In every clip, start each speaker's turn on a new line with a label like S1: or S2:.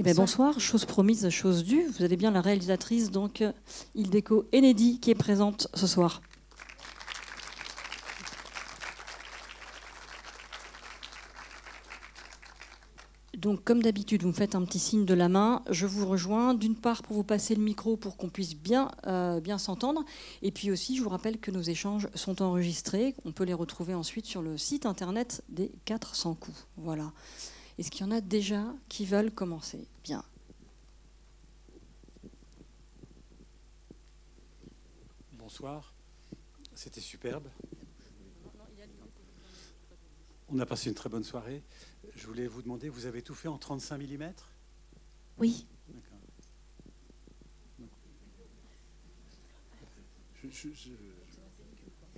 S1: Eh bien, bonsoir, chose promise, chose due. Vous avez bien la réalisatrice, donc Ildeko Enedi, qui est présente ce soir. Donc, comme d'habitude, vous me faites un petit signe de la main. Je vous rejoins, d'une part pour vous passer le micro pour qu'on puisse bien, euh, bien s'entendre. Et puis aussi, je vous rappelle que nos échanges sont enregistrés. On peut les retrouver ensuite sur le site internet des 400 coups. Voilà. Est-ce qu'il y en a déjà qui veulent commencer Bien.
S2: Bonsoir. C'était superbe. On a passé une très bonne soirée. Je voulais vous demander, vous avez tout fait en 35 mm
S3: Oui.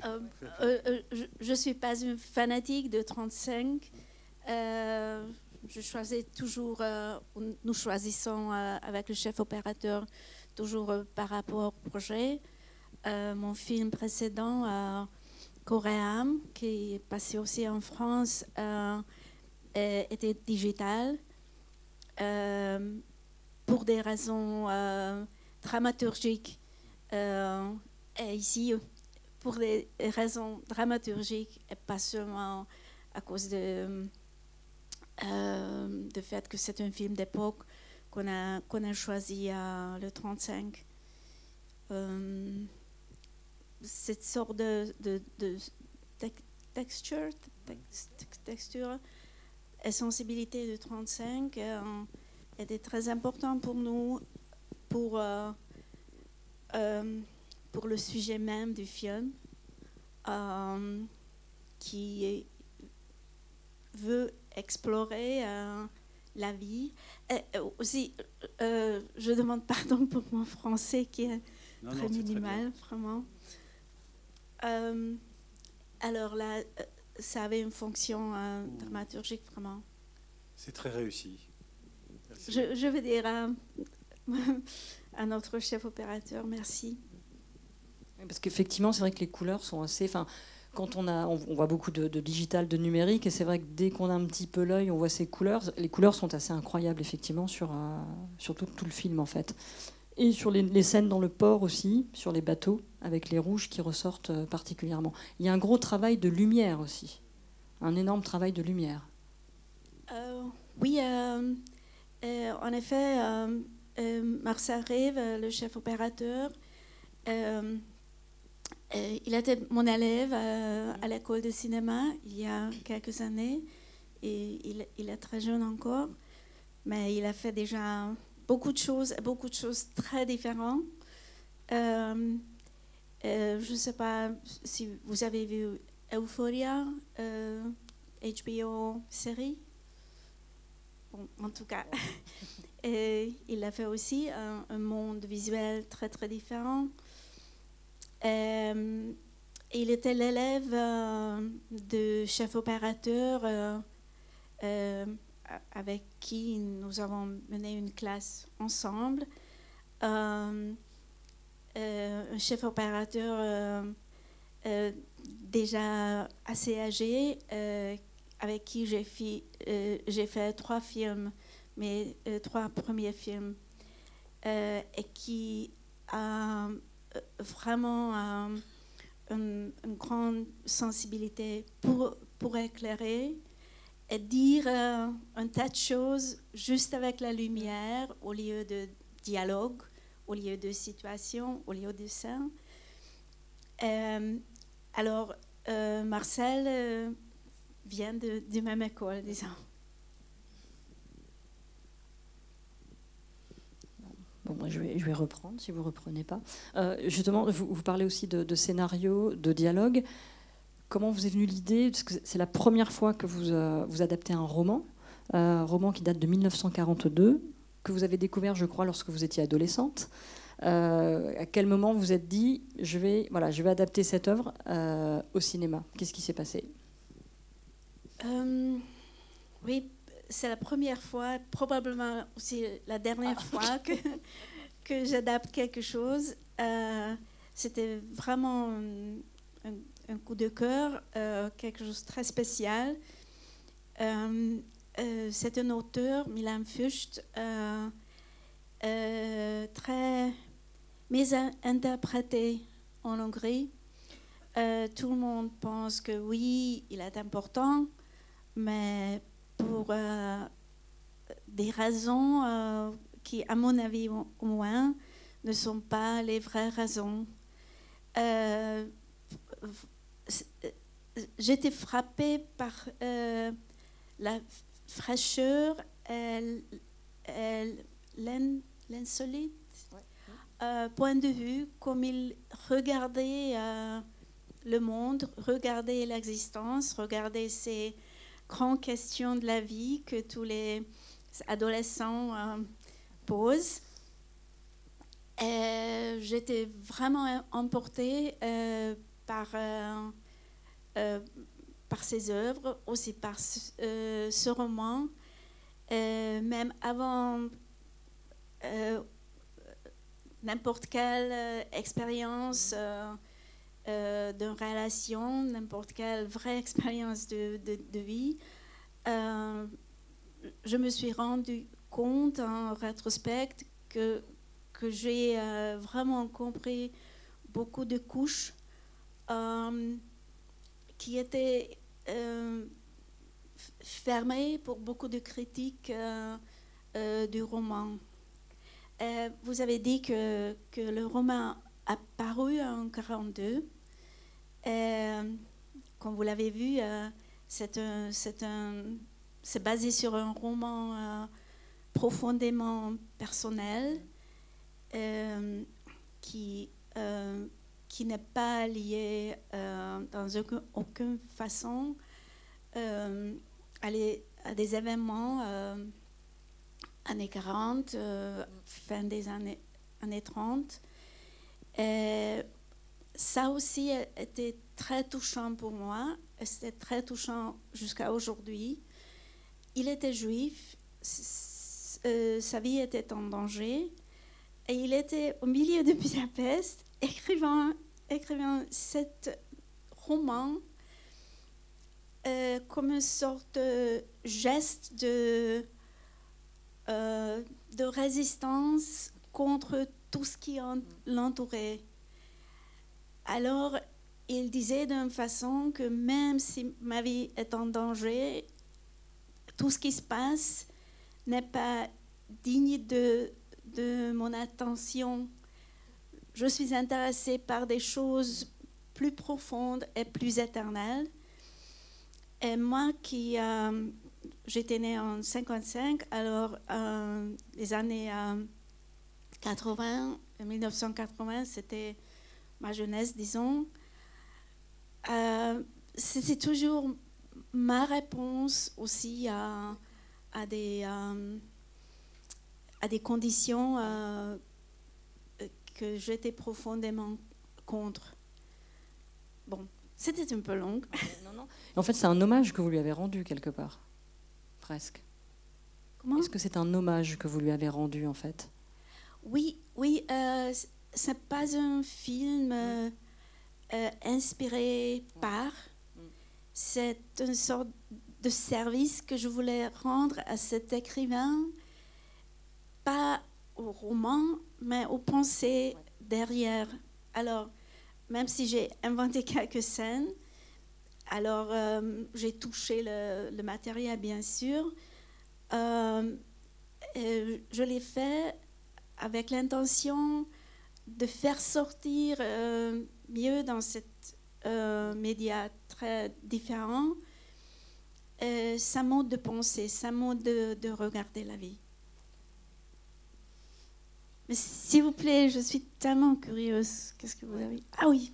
S3: Euh, euh, euh, je ne suis pas une fanatique de 35. Je choisis toujours, nous choisissons avec le chef opérateur toujours par rapport au projet. mon film précédent, Coréam, qui est passé aussi en France, euh, était digital euh, pour des raisons euh, dramaturgiques. et ici, pour des raisons dramaturgiques et pas seulement à cause de, de fait que c'est un film d'époque qu'on a, qu'on a choisi à le 35. cette sorte de, texture, la sensibilité de 35 euh, était très important pour nous, pour, euh, euh, pour le sujet même du film, qui veut explorer la vie. Et aussi, je demande pardon pour mon français qui est très minimal, vraiment. alors là, ça avait une fonction euh, dramaturgique vraiment.
S2: C'est très réussi.
S3: Je, je, veux dire à, à, notre chef opérateur, merci.
S1: Parce qu'effectivement, c'est vrai que les couleurs sont assez. Enfin, quand on a, on, voit beaucoup de, digital, de numérique, et c'est vrai que dès qu'on a un petit peu l'œil, on voit ces couleurs. Les couleurs sont assez incroyables, effectivement, sur, euh, sur tout, le film, en fait. Et sur les, scènes dans le port aussi, sur les bateaux, avec les rouges qui ressortent euh, particulièrement. Il y a un gros travail de lumière aussi, un énorme travail de lumière.
S3: Euh, oui, en effet, Marcel Rive, le chef opérateur, il était mon élève à l'école de cinéma il y a quelques années, et il, est très jeune encore, mais il a fait déjà beaucoup de choses, beaucoup de choses très différentes. Euh, euh, je ne sais pas si vous avez vu Euphoria, HBO euh, série. en tout cas, il a fait aussi un, monde visuel très très différent. Il était l'élève de chef opérateur avec qui nous avons mené une classe ensemble. Euh, euh, un chef opérateur euh, déjà assez âgé, avec qui j'ai fait, trois films, mes trois premiers films, et qui a vraiment une, une, grande sensibilité pour, pour éclairer et dire euh, un tas de choses juste avec la lumière au lieu de dialogue, au lieu de situation, au lieu de scène. Euh, alors, euh, Marcel vient de, de même école, disons.
S1: Je, vais, reprendre si vous ne reprenez pas. justement, vous, parlez aussi de, de scénario, de dialogue. Comment vous est venue l'idée? Parce que c'est la première fois que vous, euh, vous adaptez un roman, un roman qui date de 1942, que vous avez découvert, je crois, lorsque vous étiez adolescente. Euh, à quel moment vous êtes dit, je vais, voilà, je vais adapter cette œuvre euh, au cinéma? Qu'est-ce qui s'est passé?
S3: Oui, c'est la première fois, probablement aussi la dernière ah, fois que, que j'adapte quelque chose. C'était vraiment un, un coup de cœur, euh, quelque chose de très spécial. Euh, euh, c'est un auteur, Milan Fucht, euh, euh, très interprété en Hongrie. tout le monde pense que oui, il est important, mais pour des raisons qui, à mon avis au moins, ne sont pas les vraies raisons. J'étais frappée par la fraîcheur, l'insolite euh, point de vue, comme il regardait euh, le monde, regardait l'existence, regardait ces grandes questions de la vie que tous les adolescents euh, posent. J'étais vraiment emportée par par ses œuvres, aussi par ce, euh, roman. Euh, même avant euh, n'importe quelle expérience d'une relation, n'importe quelle vraie expérience de, de, vie, je me suis rendu compte en rétrospect que, que j'ai vraiment compris beaucoup de couches qui étaient euh, fermé pour beaucoup de critiques euh, euh, du roman. vous avez dit que, que, le roman a paru en 1942. comme vous l'avez vu, c'est basé sur un roman profondément personnel qui qui n'est pas lié euh, dans aucune, façon euh, à, à, des événements euh, années 40, fin des années, années 30. Et ça aussi était très touchant pour moi. C'était très touchant jusqu'à aujourd'hui. Il était juif, sa vie était en danger et il était au milieu de Budapest écrivant, écrivant cet roman euh, comme une sorte de geste de, euh, de résistance contre tout ce qui l'entourait. Alors, il disait d'une façon que même si ma vie est en danger, tout ce qui se passe n'est pas digne de, de mon attention je suis intéressée par des choses plus profondes et plus éternelles. Et moi qui, euh, j'étais née en 55, alors euh, les années 80, euh, 1980, c'était ma jeunesse, disons. c'était toujours ma réponse aussi à, à des, à des conditions que j'étais profondément contre. Bon, c'était un peu long.
S1: Non, non. En fait, c'est un hommage que vous lui avez rendu quelque part, presque.
S3: Comment?
S1: Est-ce que c'est un hommage que vous lui avez rendu en fait?
S3: Oui, oui. Euh, c'est pas un film euh, euh, inspiré par. C'est une sorte de service que je voulais rendre à cet écrivain, pas au roman, mais aux pensées derrière. Alors, même si j'ai inventé quelques scènes, alors euh, j'ai touché le, matériel, bien sûr. Je l'ai fait avec l'intention de faire sortir euh, mieux dans cet média très différent sa mode de pensée, sa mode de regarder la vie. Mais s'il vous plaît, je suis tellement curieuse. Qu'est-ce que vous avez? Ah oui.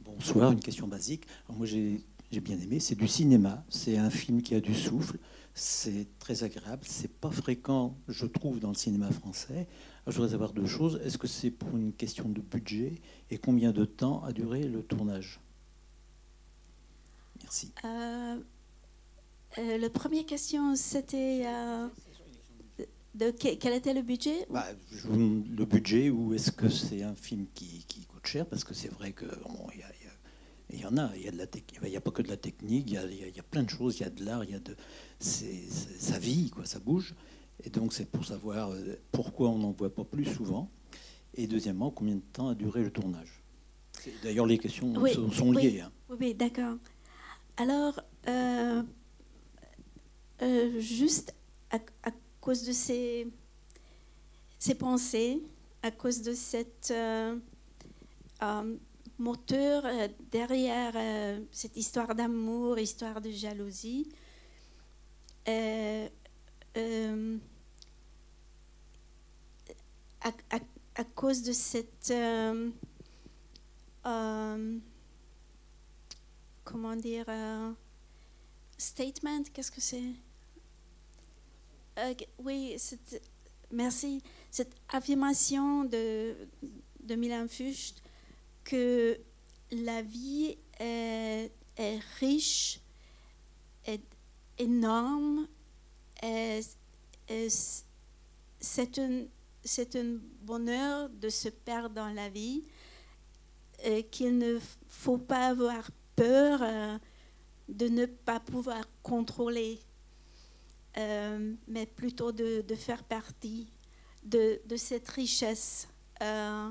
S4: Bonsoir, une question basique. moi, j'ai bien aimé. C'est du cinéma. C'est un film qui a du souffle. C'est très agréable. C'est pas fréquent, je trouve, dans le cinéma français. je voudrais savoir deux choses. Est-ce que c'est pour une question de budget et combien de temps a duré le tournage? Merci.
S3: Euh, euh, la première question, c'était euh, de quel était le budget?
S4: Bah, Le budget, ou est-ce que c'est un film qui, coûte cher? Parce que c'est vrai qu'il Et il y en a, il y a, de la il y a pas que de la technique, il y a, il y a plein de choses, il y a de l'art, il y a de. Ça vit, quoi, ça bouge. Et donc c'est pour savoir euh, pourquoi on n'en voit pas plus souvent. Et deuxièmement, combien de temps a duré le tournage? D'ailleurs, les questions sont, liées.
S3: Hein. Oui, oui d'accord. Alors, euh, euh, juste à, cause de ces, ces pensées, à cause de cette moteur derrière cette histoire d'amour, histoire de jalousie, à, cause de cette... Euh, euh, comment dire euh, Statement, qu'est-ce que c'est? Oui, merci. Cette affirmation de, de Milan Fucht que la vie est, riche, est énorme, c'est c'est un bonheur de se perdre dans la vie, qu'il ne faut pas avoir peur euh, de ne pas pouvoir contrôler, euh, mais plutôt de, faire partie de, cette richesse. Euh,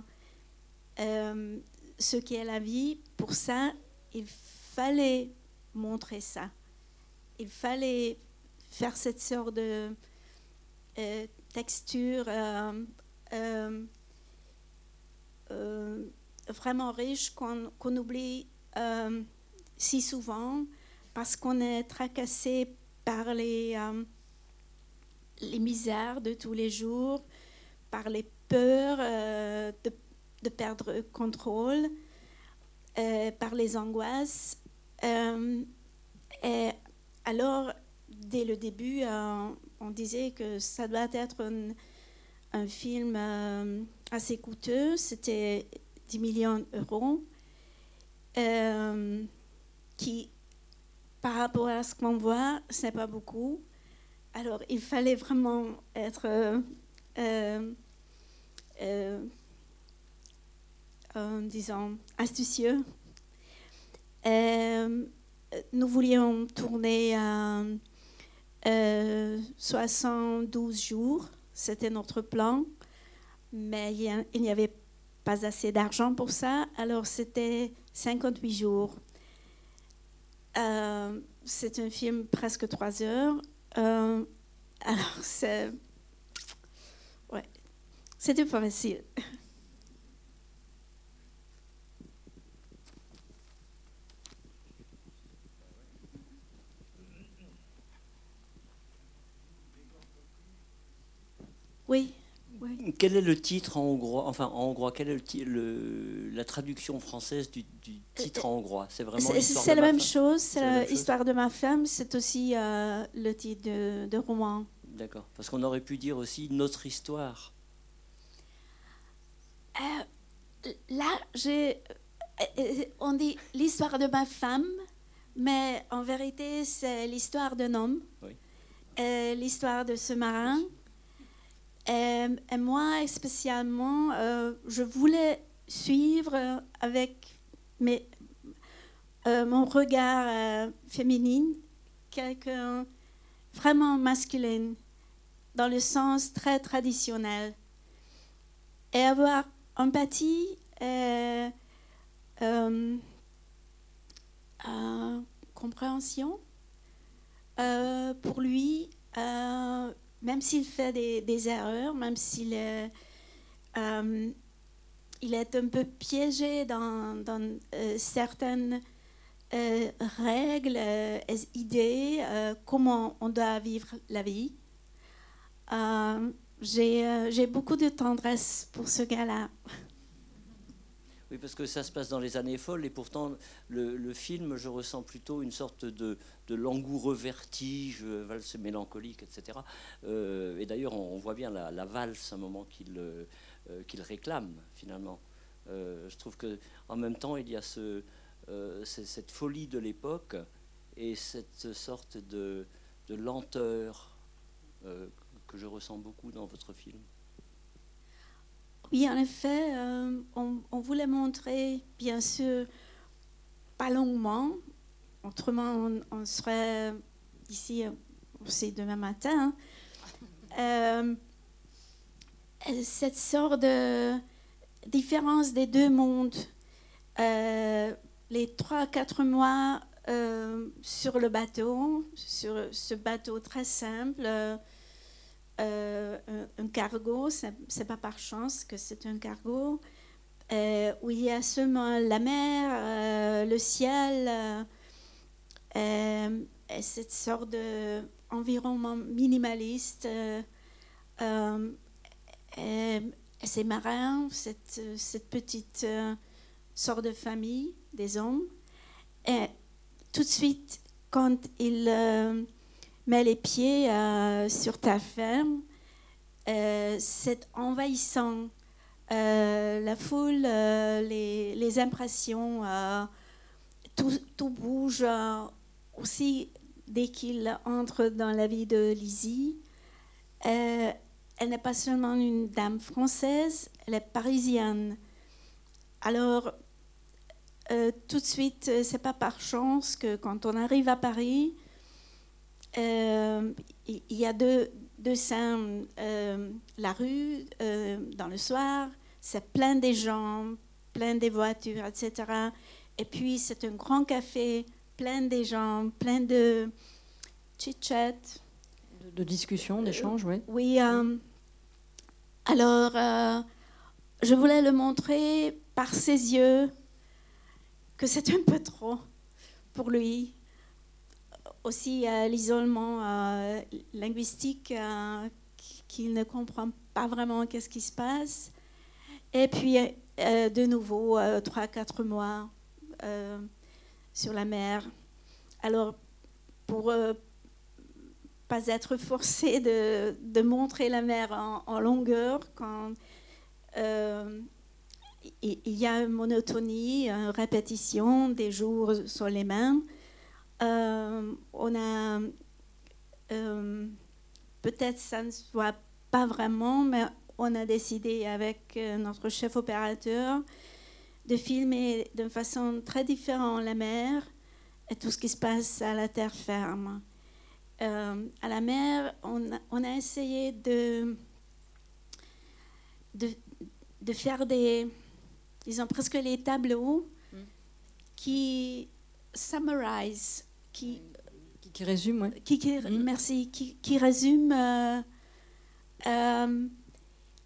S3: ce qui est la vie, pour ça, il fallait montrer ça. Il fallait faire cette sorte de texture euh, euh, euh, vraiment riche qu'on oublie si souvent parce qu'on est tracassé par les, les misères de tous les jours, par les peurs de, de, perdre contrôle, par les angoisses. et alors, dès le début, on disait que ça doit être un, film euh, assez coûteux. C'était 10 millions d'euros. Euh, qui, par rapport à ce qu'on voit, ce n'est pas beaucoup. Alors, il fallait vraiment être, euh, disons, astucieux. nous voulions tourner 72 euh, jours, c'était notre plan, mais il n'y avait pas assez d'argent pour ça, alors c'était 58 jours. Euh, c'est un film presque 3 heures. Euh, alors, c'est. Ouais. C'était pas facile. Oui.
S5: Quel est le titre en hongrois Enfin, en hongrois, quelle est le, la traduction française du, titre en hongrois?
S3: C'est vraiment C'est la même chose. C'est l'histoire de ma femme. C'est aussi euh, le titre de, roman.
S5: D'accord. Parce qu'on aurait pu dire aussi notre histoire.
S3: Euh, là, j'ai, euh, on dit l'histoire de ma femme, mais en vérité, c'est l'histoire d'un homme. Oui. l'histoire de ce marin. Et, moi, spécialement, euh, je voulais suivre avec mes, euh, mon regard euh, féminin quelqu'un vraiment masculin, dans le sens très traditionnel. Et avoir empathie et compréhension pour lui même s'il fait des, erreurs, même s'il est, euh, un peu piégé dans, euh, certaines euh, règles, idées, comment on doit vivre la vie. J'ai beaucoup de tendresse pour ce gars-là.
S5: Oui, parce que ça se passe dans les années folles et pourtant le, film, je ressens plutôt une sorte de, langoureux vertige, valse mélancolique, etc. Euh, et d'ailleurs, on, voit bien la, valse un moment qu'il euh, réclame finalement. Euh, je trouve que en même temps, il y a ce, cette folie de l'époque et cette sorte de lenteur que je ressens beaucoup dans votre film.
S3: Oui, en effet, euh, on, voulait montrer, bien sûr, pas longuement. Autrement, on, serait ici aussi demain matin. Euh, cette sorte de différence des deux mondes. Euh, les trois, quatre mois euh, sur le bateau, sur ce bateau très simple, un, cargo, c'est pas par chance que c'est un cargo, où il y a seulement la mer, le ciel, cette sorte d'environnement minimaliste. Euh, ces marins, cette, petite euh, sorte de famille des hommes. Et tout de suite, quand il euh, met les pieds sur ta ferme, c'est envahissant. la foule, les, les, impressions, tout, tout, bouge aussi dès qu'il entre dans la vie de Lizzie elle n'est pas seulement une dame française, elle est parisienne. Alors, euh, tout de suite, euh, c'est pas par chance que quand on arrive à Paris, euh, il y a deux, deux scènes. la rue, dans le soir, c'est plein des gens, plein des voitures, etc. Et puis, c'est un grand café, plein des gens, plein de chit-chat,
S1: de discussion, d'échange, oui.
S3: Oui. Euh, alors, euh, je voulais le montrer par ses yeux que c'est un peu trop pour lui. Aussi euh, l'isolement linguistique qu'il ne comprend pas vraiment qu'est-ce qui se passe. Et puis, de nouveau, trois, quatre mois sur la mer. Alors, pour pas être forcé de, montrer la mer en, longueur quand euh, il y a une monotonie, une répétition des jours sur les mains. Euh, on a euh, peut-être ça ne soit pas vraiment, mais on a décidé avec notre chef opérateur de filmer de façon très différente la mer et tout ce qui se passe à la terre ferme. Euh, à la mer, on a, on a essayé de, de, de, faire des, disons presque les tableaux mm. qui summarize, qui,
S1: qui, qui résument,
S3: qui, qui mm. merci, qui, qui résume euh, euh,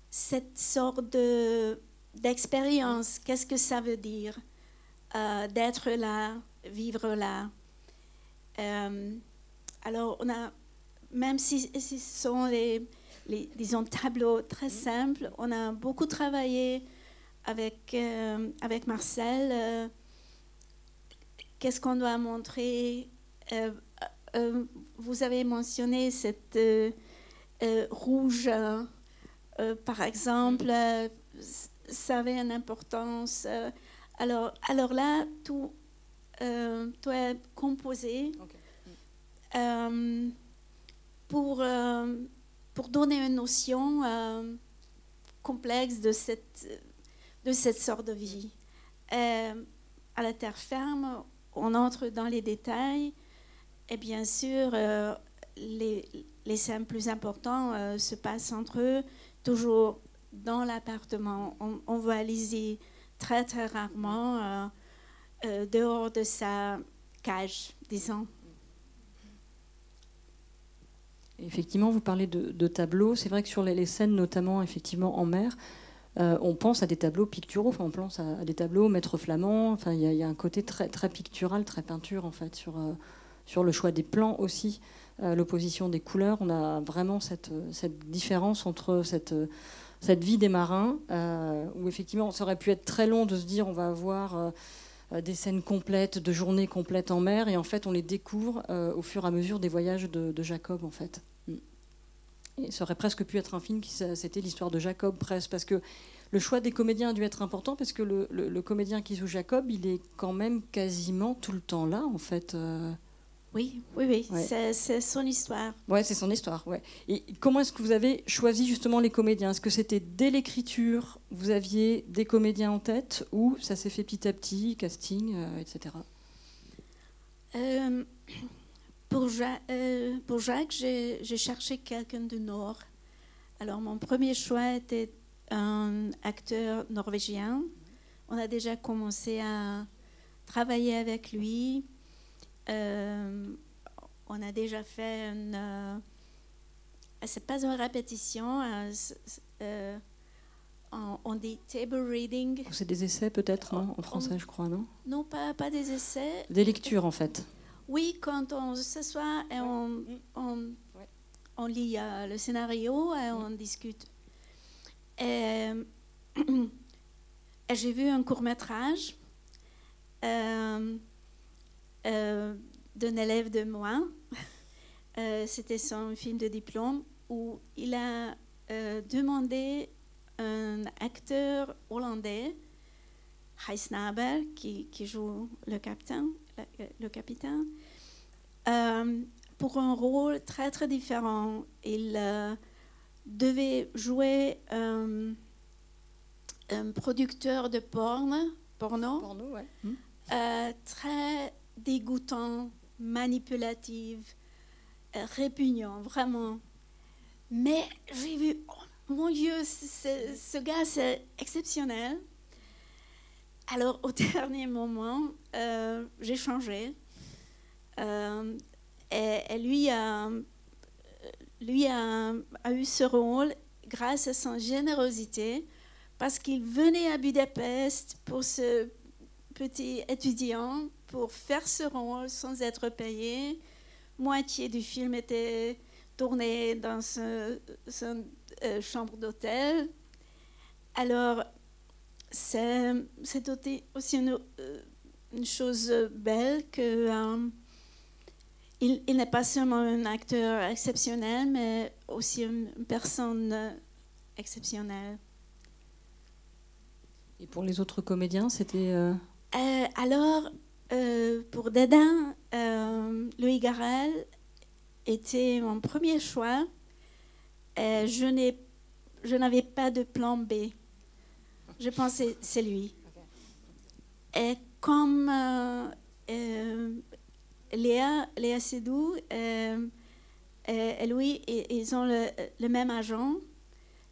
S3: cette sorte de d'expérience? Qu'est-ce que ça veut dire d'être là, vivre là? Alors, on a, même si, ce sont les, disons, tableaux très simples, on a beaucoup travaillé avec, euh, avec Marcel. Euh, qu'est-ce qu'on doit montrer euh, Vous avez mentionné cette rouge, par exemple. ça avait une importance. alors, alors là, tout, tout est composé. Euh, pour, euh, pour donner une notion euh, complexe de cette, de cette sorte de vie. à la terre ferme, on entre dans les détails et bien sûr, les, les scènes plus importantes se passent entre eux, toujours dans l'appartement. On, on, voit Lizzie très très rarement dehors de sa cage, disons.
S1: Effectivement, vous parlez de, tableaux. C'est vrai que sur les, scènes, notamment effectivement en mer, euh, on pense à des tableaux picturaux. Enfin, on pense à, des tableaux maître flamand. Enfin, il y, a un côté très, très pictural, très peinture en fait sur euh, sur le choix des plans aussi, euh, l'opposition des couleurs. On a vraiment cette, différence entre cette vie des marins, où effectivement, ça aurait pu être très long de se dire on va avoir des scènes complètes, de journées complètes en mer, et en fait, on les découvre au fur et à mesure des voyages de, Jacob, en fait. Et ça aurait presque pu être un film qui c'était l'histoire de Jacob presque parce que le choix des comédiens a dû être important parce que le, comédien qui joue Jacob, il est quand même quasiment tout le temps là en fait. Euh.
S3: Oui, oui, oui, c'est son histoire.
S1: Ouais, c'est son histoire. Ouais. Et comment est-ce que vous avez choisi justement les comédiens? Est-ce que c'était dès l'écriture, vous aviez des comédiens en tête ou ça s'est fait petit à petit, casting, euh, etc.
S3: Euh, pour, Ja- euh, pour Jacques, j'ai j'ai cherché quelqu'un du Nord. Alors, mon premier choix était un acteur norvégien. On a déjà commencé à travailler avec lui. Euh, on a déjà fait une. euh, c'est pas une répétition. euh, c'est- c'est, euh, on, on dit table reading.
S1: C'est des essais peut-être, non En français, je crois, non?
S3: Non, pas, pas des essais.
S1: Des lectures, en fait.
S3: Oui, quand on s'assoit et on, on, on lit euh, le scénario et on discute. Et, et j'ai vu un court métrage euh, euh, d'un élève de moi. Euh, C'était son film de diplôme où il a euh, demandé un acteur hollandais, Heisnaber, qui, qui joue le capitaine, le, le capitaine pour un rôle très très différent. Il devait jouer euh, un producteur de porn, porno,
S1: Porno, ouais.
S3: euh, très dégoûtant, manipulatif, euh, répugnant, vraiment. Mais j'ai vu, oh, mon Dieu, ce, gars, c'est exceptionnel. Alors, au dernier moment, euh, j'ai changé. Euh, et, lui, a, lui a, a eu ce rôle grâce à son générosité, parce qu'il venait à Budapest pour ce petit étudiant pour faire ce rôle sans être payé. Moitié du film était tourné dans ce, euh, chambre d'hôtel. Alors, c'est aussi une, euh, une chose belle que euh, il, il n'est pas seulement un acteur exceptionnel, mais aussi une personne exceptionnelle.
S1: Et pour les autres comédiens, c'était. euh,
S3: Euh, alors, euh, pour Dédain, euh, Louis Garrel était mon premier choix. Et je n'ai- je n'avais pas de plan B. Je pensais c'est lui. Et comme euh, euh, Léa, Léa Seydoux et, Louis, ils ont le, le même agent,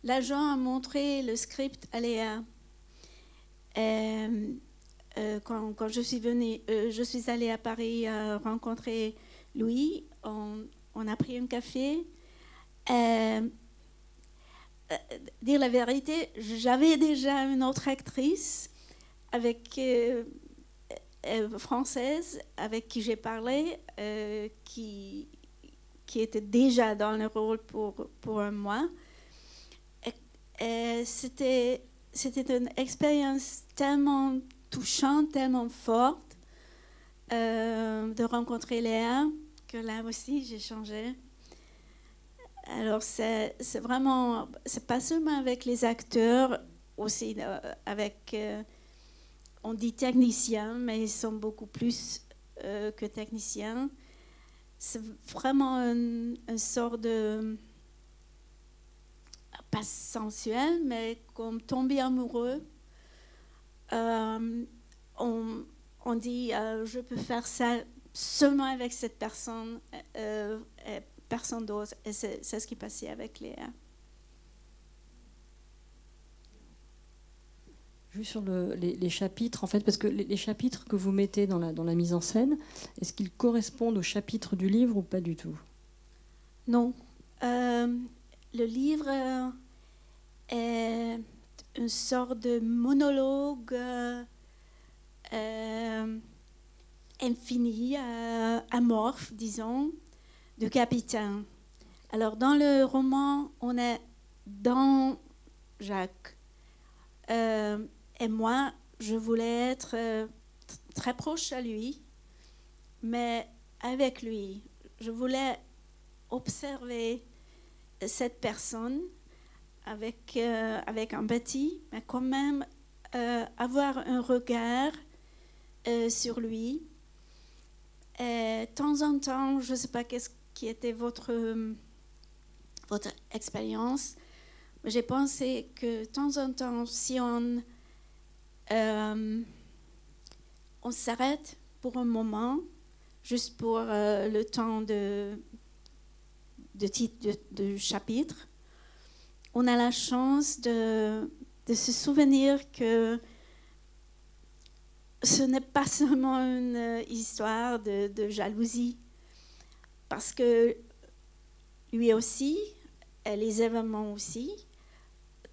S3: l'agent a montré le script à Léa. Et, euh, quand, je suis venue, euh, je suis allée à Paris euh, rencontrer Louis. On, a pris un café. Dire la vérité, j'avais déjà une autre actrice avec française avec qui j'ai parlé, qui était déjà dans le rôle pour un mois. C'était une expérience tellement touchante, tellement forte euh, de rencontrer Léa que là aussi j'ai changé. Alors c'est vraiment, c'est pas seulement avec les acteurs, aussi euh, avec, euh, on dit techniciens, mais ils sont beaucoup plus que techniciens. C'est vraiment une, une sorte de, pas sensuel, mais comme tomber amoureux. Euh, on, on dit, euh, je peux faire ça seulement avec cette personne, euh, et personne d'autre. Et c'est ce qui passait avec Léa.
S1: Juste sur le- les, les chapitres, en fait, parce que les, les chapitres que vous mettez dans la, dans la mise en scène, est-ce qu'ils correspondent aux chapitres du livre ou pas du tout?
S3: Non. Euh, le livre est une sorte de monologue euh, euh, infini, euh, amorphe, disons, du capitaine. Alors, dans le roman, on est dans Jacques. Et moi, je voulais être très proche à lui, mais avec lui. Je voulais observer cette personne avec, euh, avec empathie, mais quand même euh, avoir un regard euh, sur lui. Et de temps en temps, je ne sais pas qu'est-ce qui était votre, votre expérience, j'ai pensé que de temps en temps, si on, euh, on s'arrête pour un moment, juste pour le temps de, de titre de, chapitre, on a la chance de, se souvenir que ce n'est pas seulement une histoire de, jalousie, parce que lui aussi, et les événements aussi,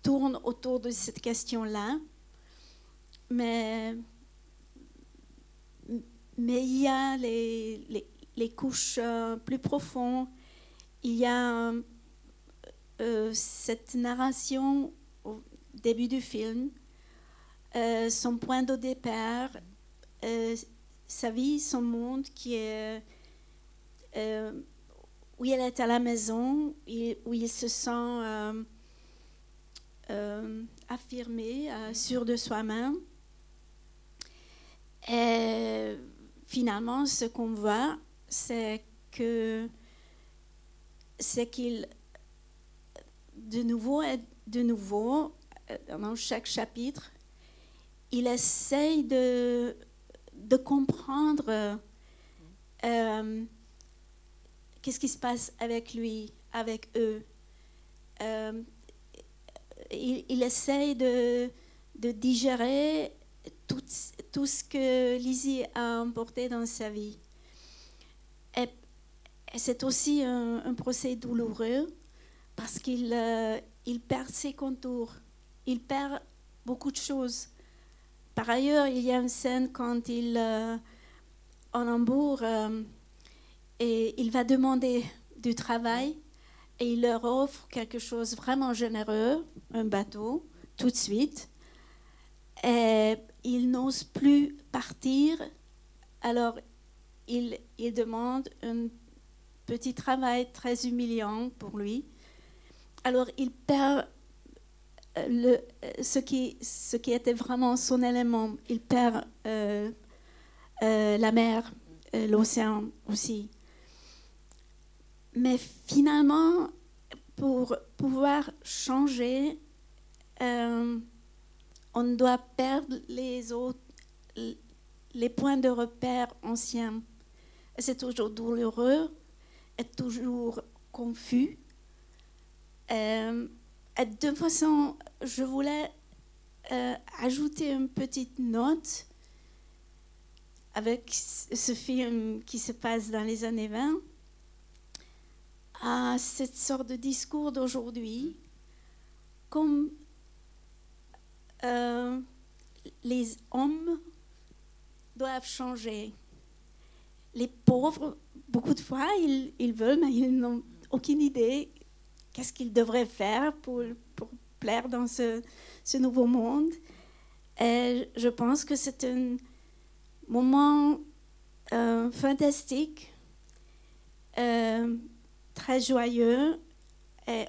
S3: tournent autour de cette question-là. Mais, mais il y a les, les, couches euh, plus profondes. Il y a cette narration au début du film, euh, son point de départ, euh, sa vie, son monde qui est euh, où il est à la maison, où il se sent euh, euh, affirmé, euh, sûr de soi-même. Et finalement, ce qu'on voit, c'est que c'est qu'il, de nouveau et de nouveau, euh, dans chaque chapitre, il essaye de, de comprendre euh, qu'est-ce qui se passe avec lui, avec eux. Euh, il, essaye de, de digérer tout, tout, ce que Lizzie a emporté dans sa vie. Et, c'est aussi un, procès douloureux parce qu'il euh, perd ses contours, il perd beaucoup de choses. Par ailleurs, il y a une scène quand il, euh, en Hambourg, euh, et il va demander du travail et il leur offre quelque chose vraiment généreux, un bateau, tout de suite. Et il n'ose plus partir, alors il, demande un petit travail très humiliant pour lui. Alors il perd ce, qui, ce qui était vraiment son élément. Il perd euh, euh, la mer, euh, l'océan aussi. Mais finalement, pour pouvoir changer, euh, on doit perdre les autres, les points de repère anciens. C'est toujours douloureux, et toujours confus. Euh, de façon, je voulais euh, ajouter une petite note avec ce film qui se passe dans les années 20 à cette sorte de discours d'aujourd'hui, comme euh, les hommes doivent changer. Les pauvres, beaucoup de fois, ils veulent, mais ils n'ont aucune idée qu'est-ce qu'ils devraient faire pour, plaire dans ce, ce, nouveau monde. Et je pense que c'est un moment euh, fantastique. Euh, très joyeux et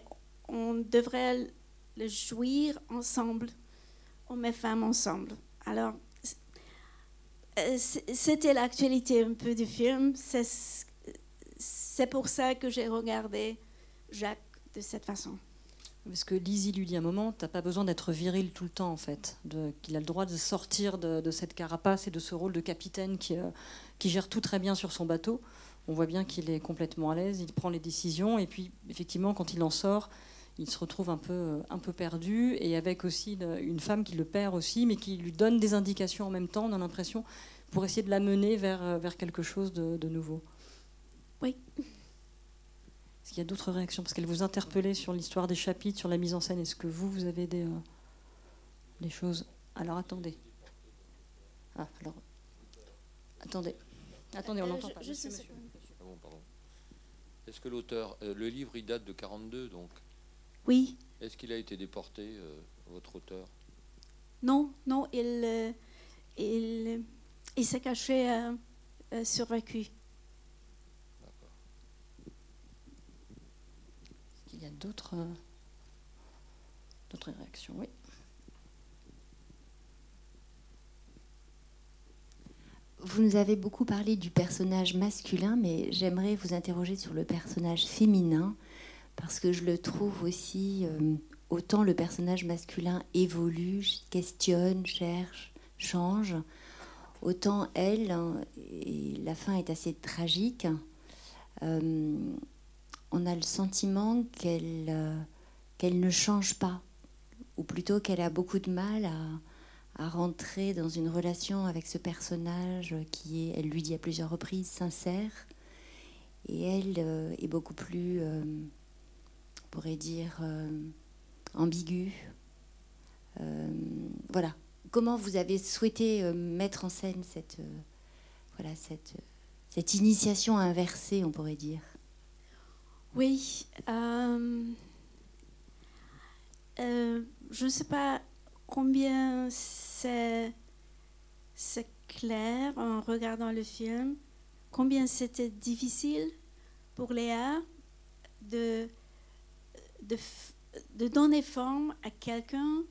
S3: on devrait le jouir ensemble, hommes et femmes ensemble. Alors, euh, c'était l'actualité un peu du film. C'est pour ça que j'ai regardé Jacques de cette façon.
S1: Parce que Lizzie lui dit à un moment, tu n'as pas besoin d'être viril tout le temps, en fait. Qu'il a le droit de sortir de, de, cette carapace et de ce rôle de capitaine qui, euh, qui gère tout très bien sur son bateau on voit bien qu'il est complètement à l'aise, il prend les décisions, et puis effectivement, quand il en sort, il se retrouve un peu, un peu perdu, et avec aussi une femme qui le perd aussi, mais qui lui donne des indications en même temps, on a l'impression, pour essayer de l'amener vers, vers quelque chose de, de nouveau.
S3: Oui.
S1: Qu'il y a d'autres réactions Parce qu'elle vous interpellait sur l'histoire des chapitres, sur la mise en scène. Est-ce que vous, vous avez des, euh, des choses? Alors attendez. Ah, alors. Attendez. Attendez, on n'entend
S3: euh,
S1: pas.
S3: Je, je sais, monsieur.
S6: Ah bon, pardon. Est-ce que l'auteur, euh, le livre, il date de 42, donc?
S3: Oui.
S6: Est-ce qu'il a été déporté, euh, votre auteur?
S3: Non, non, il, euh, il, il s'est caché, euh, survécu.
S6: D'accord.
S1: Est-ce qu'il y a d'autres euh, d'autres réactions Oui.
S7: Vous nous avez beaucoup parlé du personnage masculin, mais j'aimerais vous interroger sur le personnage féminin, parce que je le trouve aussi, euh, autant le personnage masculin évolue, questionne, cherche, change, autant elle, hein, et la fin est assez tragique, euh, on a le sentiment qu'elle euh, qu'elle ne change pas, ou plutôt qu'elle a beaucoup de mal à, rentrer dans une relation avec ce personnage qui est, elle lui dit à plusieurs reprises, sincère, et elle euh, est beaucoup plus, euh, on pourrait dire, ambiguë. Voilà. Comment vous avez souhaité mettre en scène cette, cette initiation inversée, on pourrait dire?
S3: Oui. euh, euh, je ne sais pas combien c'est clair en regardant le film, combien c'était difficile pour Léa de donner forme à quelqu'un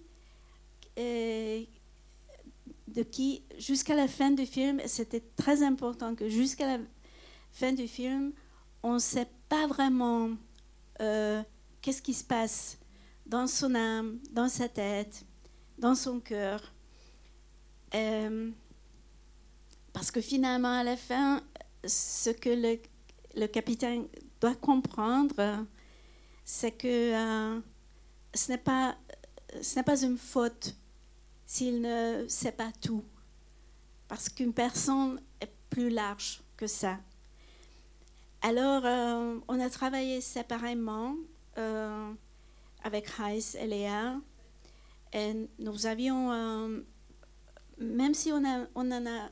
S3: euh, de qui, jusqu'à la fin du film, c'était très important que jusqu'à la fin du film, on ne sait pas vraiment euh, qu'est-ce qui se passe dans son âme, dans sa tête, dans son cœur. Euh, parce que finalement, à la fin, ce que le, capitaine doit comprendre, c'est que euh, ce n'est pas, ce n'est pas une faute s'il ne sait pas tout. Parce qu'une personne est plus large que ça. Alors, euh, on a travaillé séparément euh, avec Heiss et Léa. Et nous avions, euh, même si on n'en on a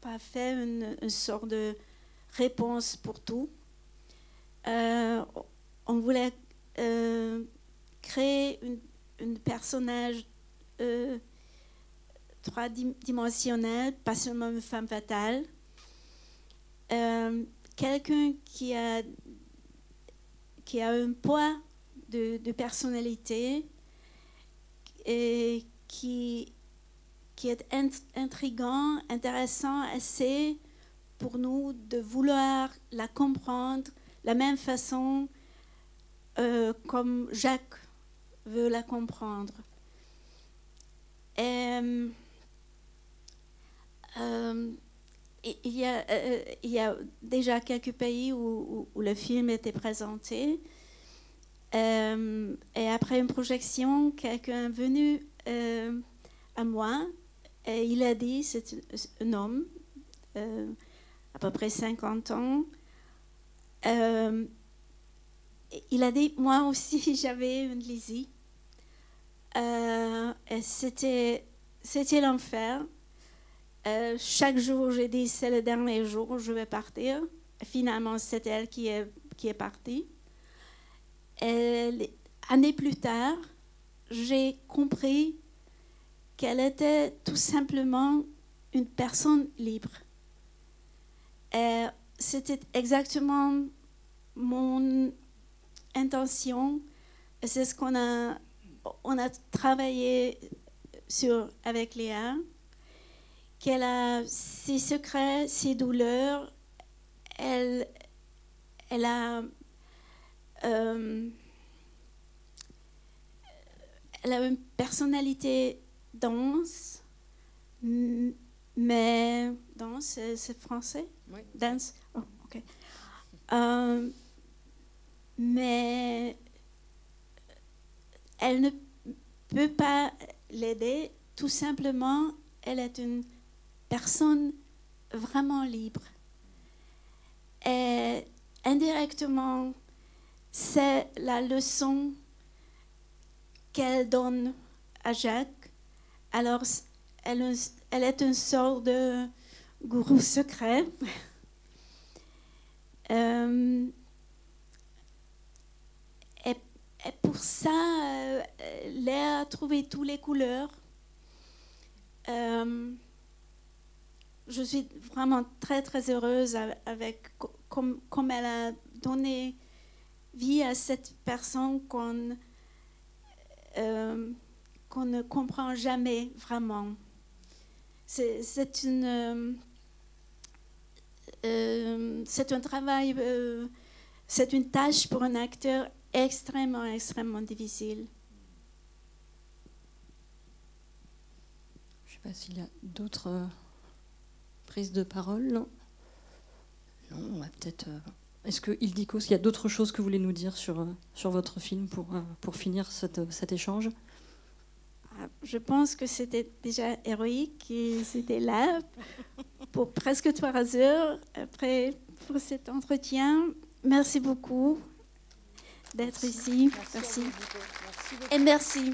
S3: pas fait une, une sorte de réponse pour tout, on voulait créer une personnage euh, trois-dimensionnel, pas seulement une femme fatale. Quelqu'un qui a, qui a un poids de, personnalité et qui, qui est int- intrigant, intéressant, assez pour nous de vouloir la comprendre la même façon euh, comme Jacques veut la comprendre. Euh, il, y a, euh, il y a déjà quelques pays où, le film était présenté. Euh, et après une projection, quelqu'un est venu euh, à moi et il a dit, c'est un homme, euh, à peu près 50 ans, euh, il a dit, moi aussi j'avais une Lizzie. Euh, et c'était l'enfer. Euh, chaque jour, j'ai dit, c'est le dernier jour, je vais partir. Finalement, c'est elle qui est, qui est partie. Et années plus tard, j'ai compris qu'elle était tout simplement une personne libre. Et c'était exactement mon intention. C'est ce qu'on a, on a travaillé sur avec Léa, qu'elle a ses secrets, ses douleurs. Elle, elle a, euh, elle a une personnalité dense, mais dense, c'est c'est français?
S1: Oui.
S3: Dense? Oh, ok. Euh, mais elle ne peut pas l'aider. Tout simplement, elle est une personne vraiment libre. Et indirectement, c'est la leçon qu'elle donne à Jacques. Alors, elle, est une sorte de gourou secret. Euh, et, et pour ça, euh, Léa a trouvé toutes les couleurs. Euh, je suis vraiment très très heureuse avec co- comme, comme elle a donné vie à cette personne qu'on euh, qu'on ne comprend jamais vraiment. C'est une euh, euh, c'est un travail, c'est une tâche pour un acteur extrêmement extrêmement difficile.
S1: Je ne sais pas s'il y a d'autres prise de parole Non? Non, on va peut-être. euh, Est-ce que Ildiko, il y a d'autres choses que vous voulez nous dire sur, euh, sur votre film pour, euh, pour finir cette- cet échange?
S3: Ah, Je pense que c'était déjà héroïque et c'était là pour presque trois heures après pour cet entretien. Merci beaucoup d'être ici. Merci. Et merci